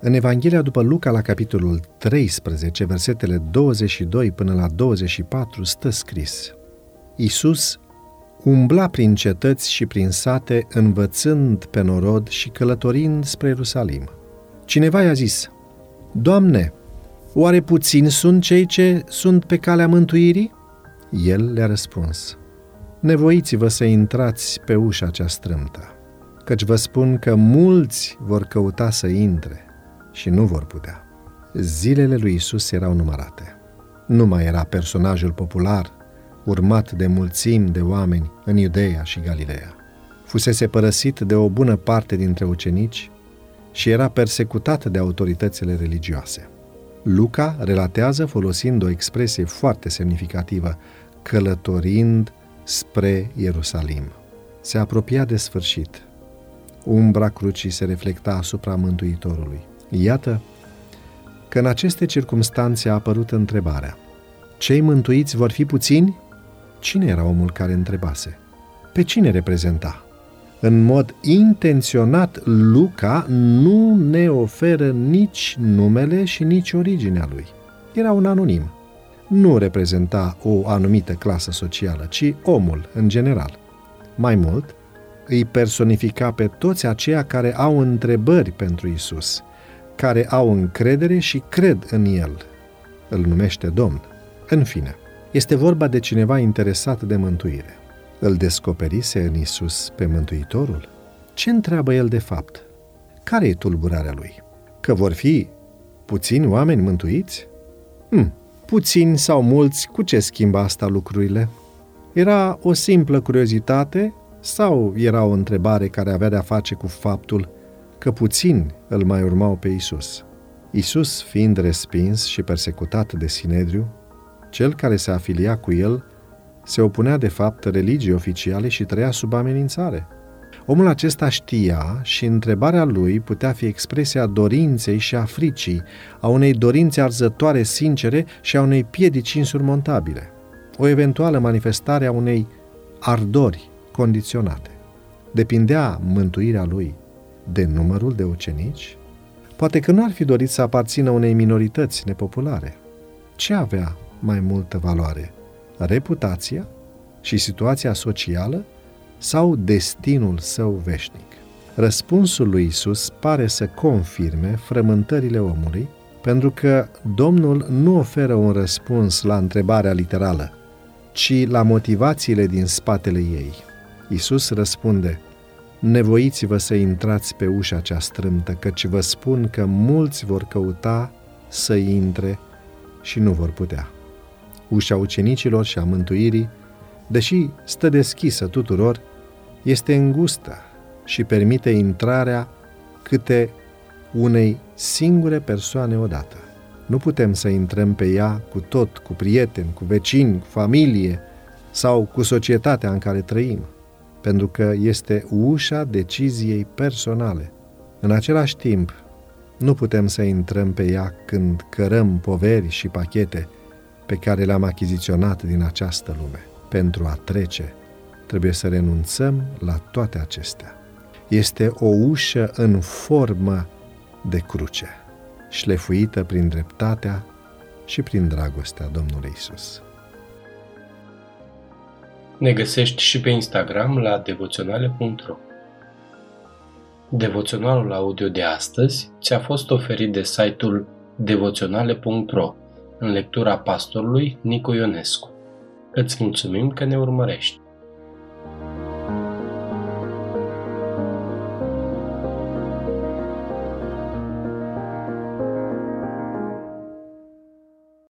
În Evanghelia după Luca, la capitolul 13, versetele 22 până la 24, stă scris Iisus umbla prin cetăți și prin sate, învățând pe norod și călătorind spre Ierusalim. Cineva i-a zis, Doamne, oare puțini sunt cei ce sunt pe calea mântuirii? El le-a răspuns, Nevoiți-vă să intrați pe ușa cea strâmtă, căci vă spun că mulți vor căuta să intre și nu vor putea. Zilele lui Isus erau numărate. Nu mai era personajul popular, urmat de mulțimi de oameni în Iudeea și Galileea. Fusese părăsit de o bună parte dintre ucenici și era persecutat de autoritățile religioase. Luca relatează folosind o expresie foarte semnificativă, călătorind spre Ierusalim. Se apropia de sfârșit. Umbra crucii se reflecta asupra Mântuitorului. Iată că în aceste circumstanțe a apărut întrebarea. Cei mântuiți vor fi puțini? Cine era omul care întrebase? Pe cine reprezenta? În mod intenționat, Luca nu ne oferă nici numele și nici originea lui. Era un anonim. Nu reprezenta o anumită clasă socială, ci omul în general. Mai mult, îi personifica pe toți aceia care au întrebări pentru Isus, care au încredere și cred în El. Îl numește Domn. În fine, este vorba de cineva interesat de mântuire. Îl descoperise în Isus pe Mântuitorul? Ce întreabă el de fapt? Care e tulburarea lui? Că vor fi puțini oameni mântuiți? Hm, puțini sau mulți, cu ce schimbă asta lucrurile? Era o simplă curiozitate sau era o întrebare care avea de-a face cu faptul că puțini îl mai urmau pe Isus? Isus, fiind respins și persecutat de Sinedriu, cel care se afilia cu el se opunea de fapt religiei oficiale și trăia sub amenințare. Omul acesta știa și întrebarea lui putea fi expresia dorinței și a fricii, a unei dorințe arzătoare sincere și a unei piedici insurmontabile, o eventuală manifestare a unei ardori condiționate. Depindea mântuirea lui de numărul de ucenici? Poate că nu ar fi dorit să aparțină unei minorități nepopulare. Ce avea mai multă valoare? Reputația și situația socială sau destinul său veșnic? Răspunsul lui Isus pare să confirme frământările omului, pentru că Domnul nu oferă un răspuns la întrebarea literală, ci la motivațiile din spatele ei. Isus răspunde, Nevoiți-vă să intrați pe ușa cea strâmtă, căci vă spun că mulți vor căuta să intre și nu vor putea ușa ucenicilor și a mântuirii, deși stă deschisă tuturor, este îngustă și permite intrarea câte unei singure persoane odată. Nu putem să intrăm pe ea cu tot, cu prieteni, cu vecini, cu familie sau cu societatea în care trăim, pentru că este ușa deciziei personale. În același timp, nu putem să intrăm pe ea când cărăm poveri și pachete, pe care le-am achiziționat din această lume. Pentru a trece, trebuie să renunțăm la toate acestea. Este o ușă în formă de cruce, șlefuită prin dreptatea și prin dragostea Domnului Isus. Ne găsești și pe Instagram la devoționale.ro Devoționalul audio de astăzi ți-a fost oferit de site-ul devoționale.ro în lectura pastorului Nicu Ionescu. Îți mulțumim că ne urmărești!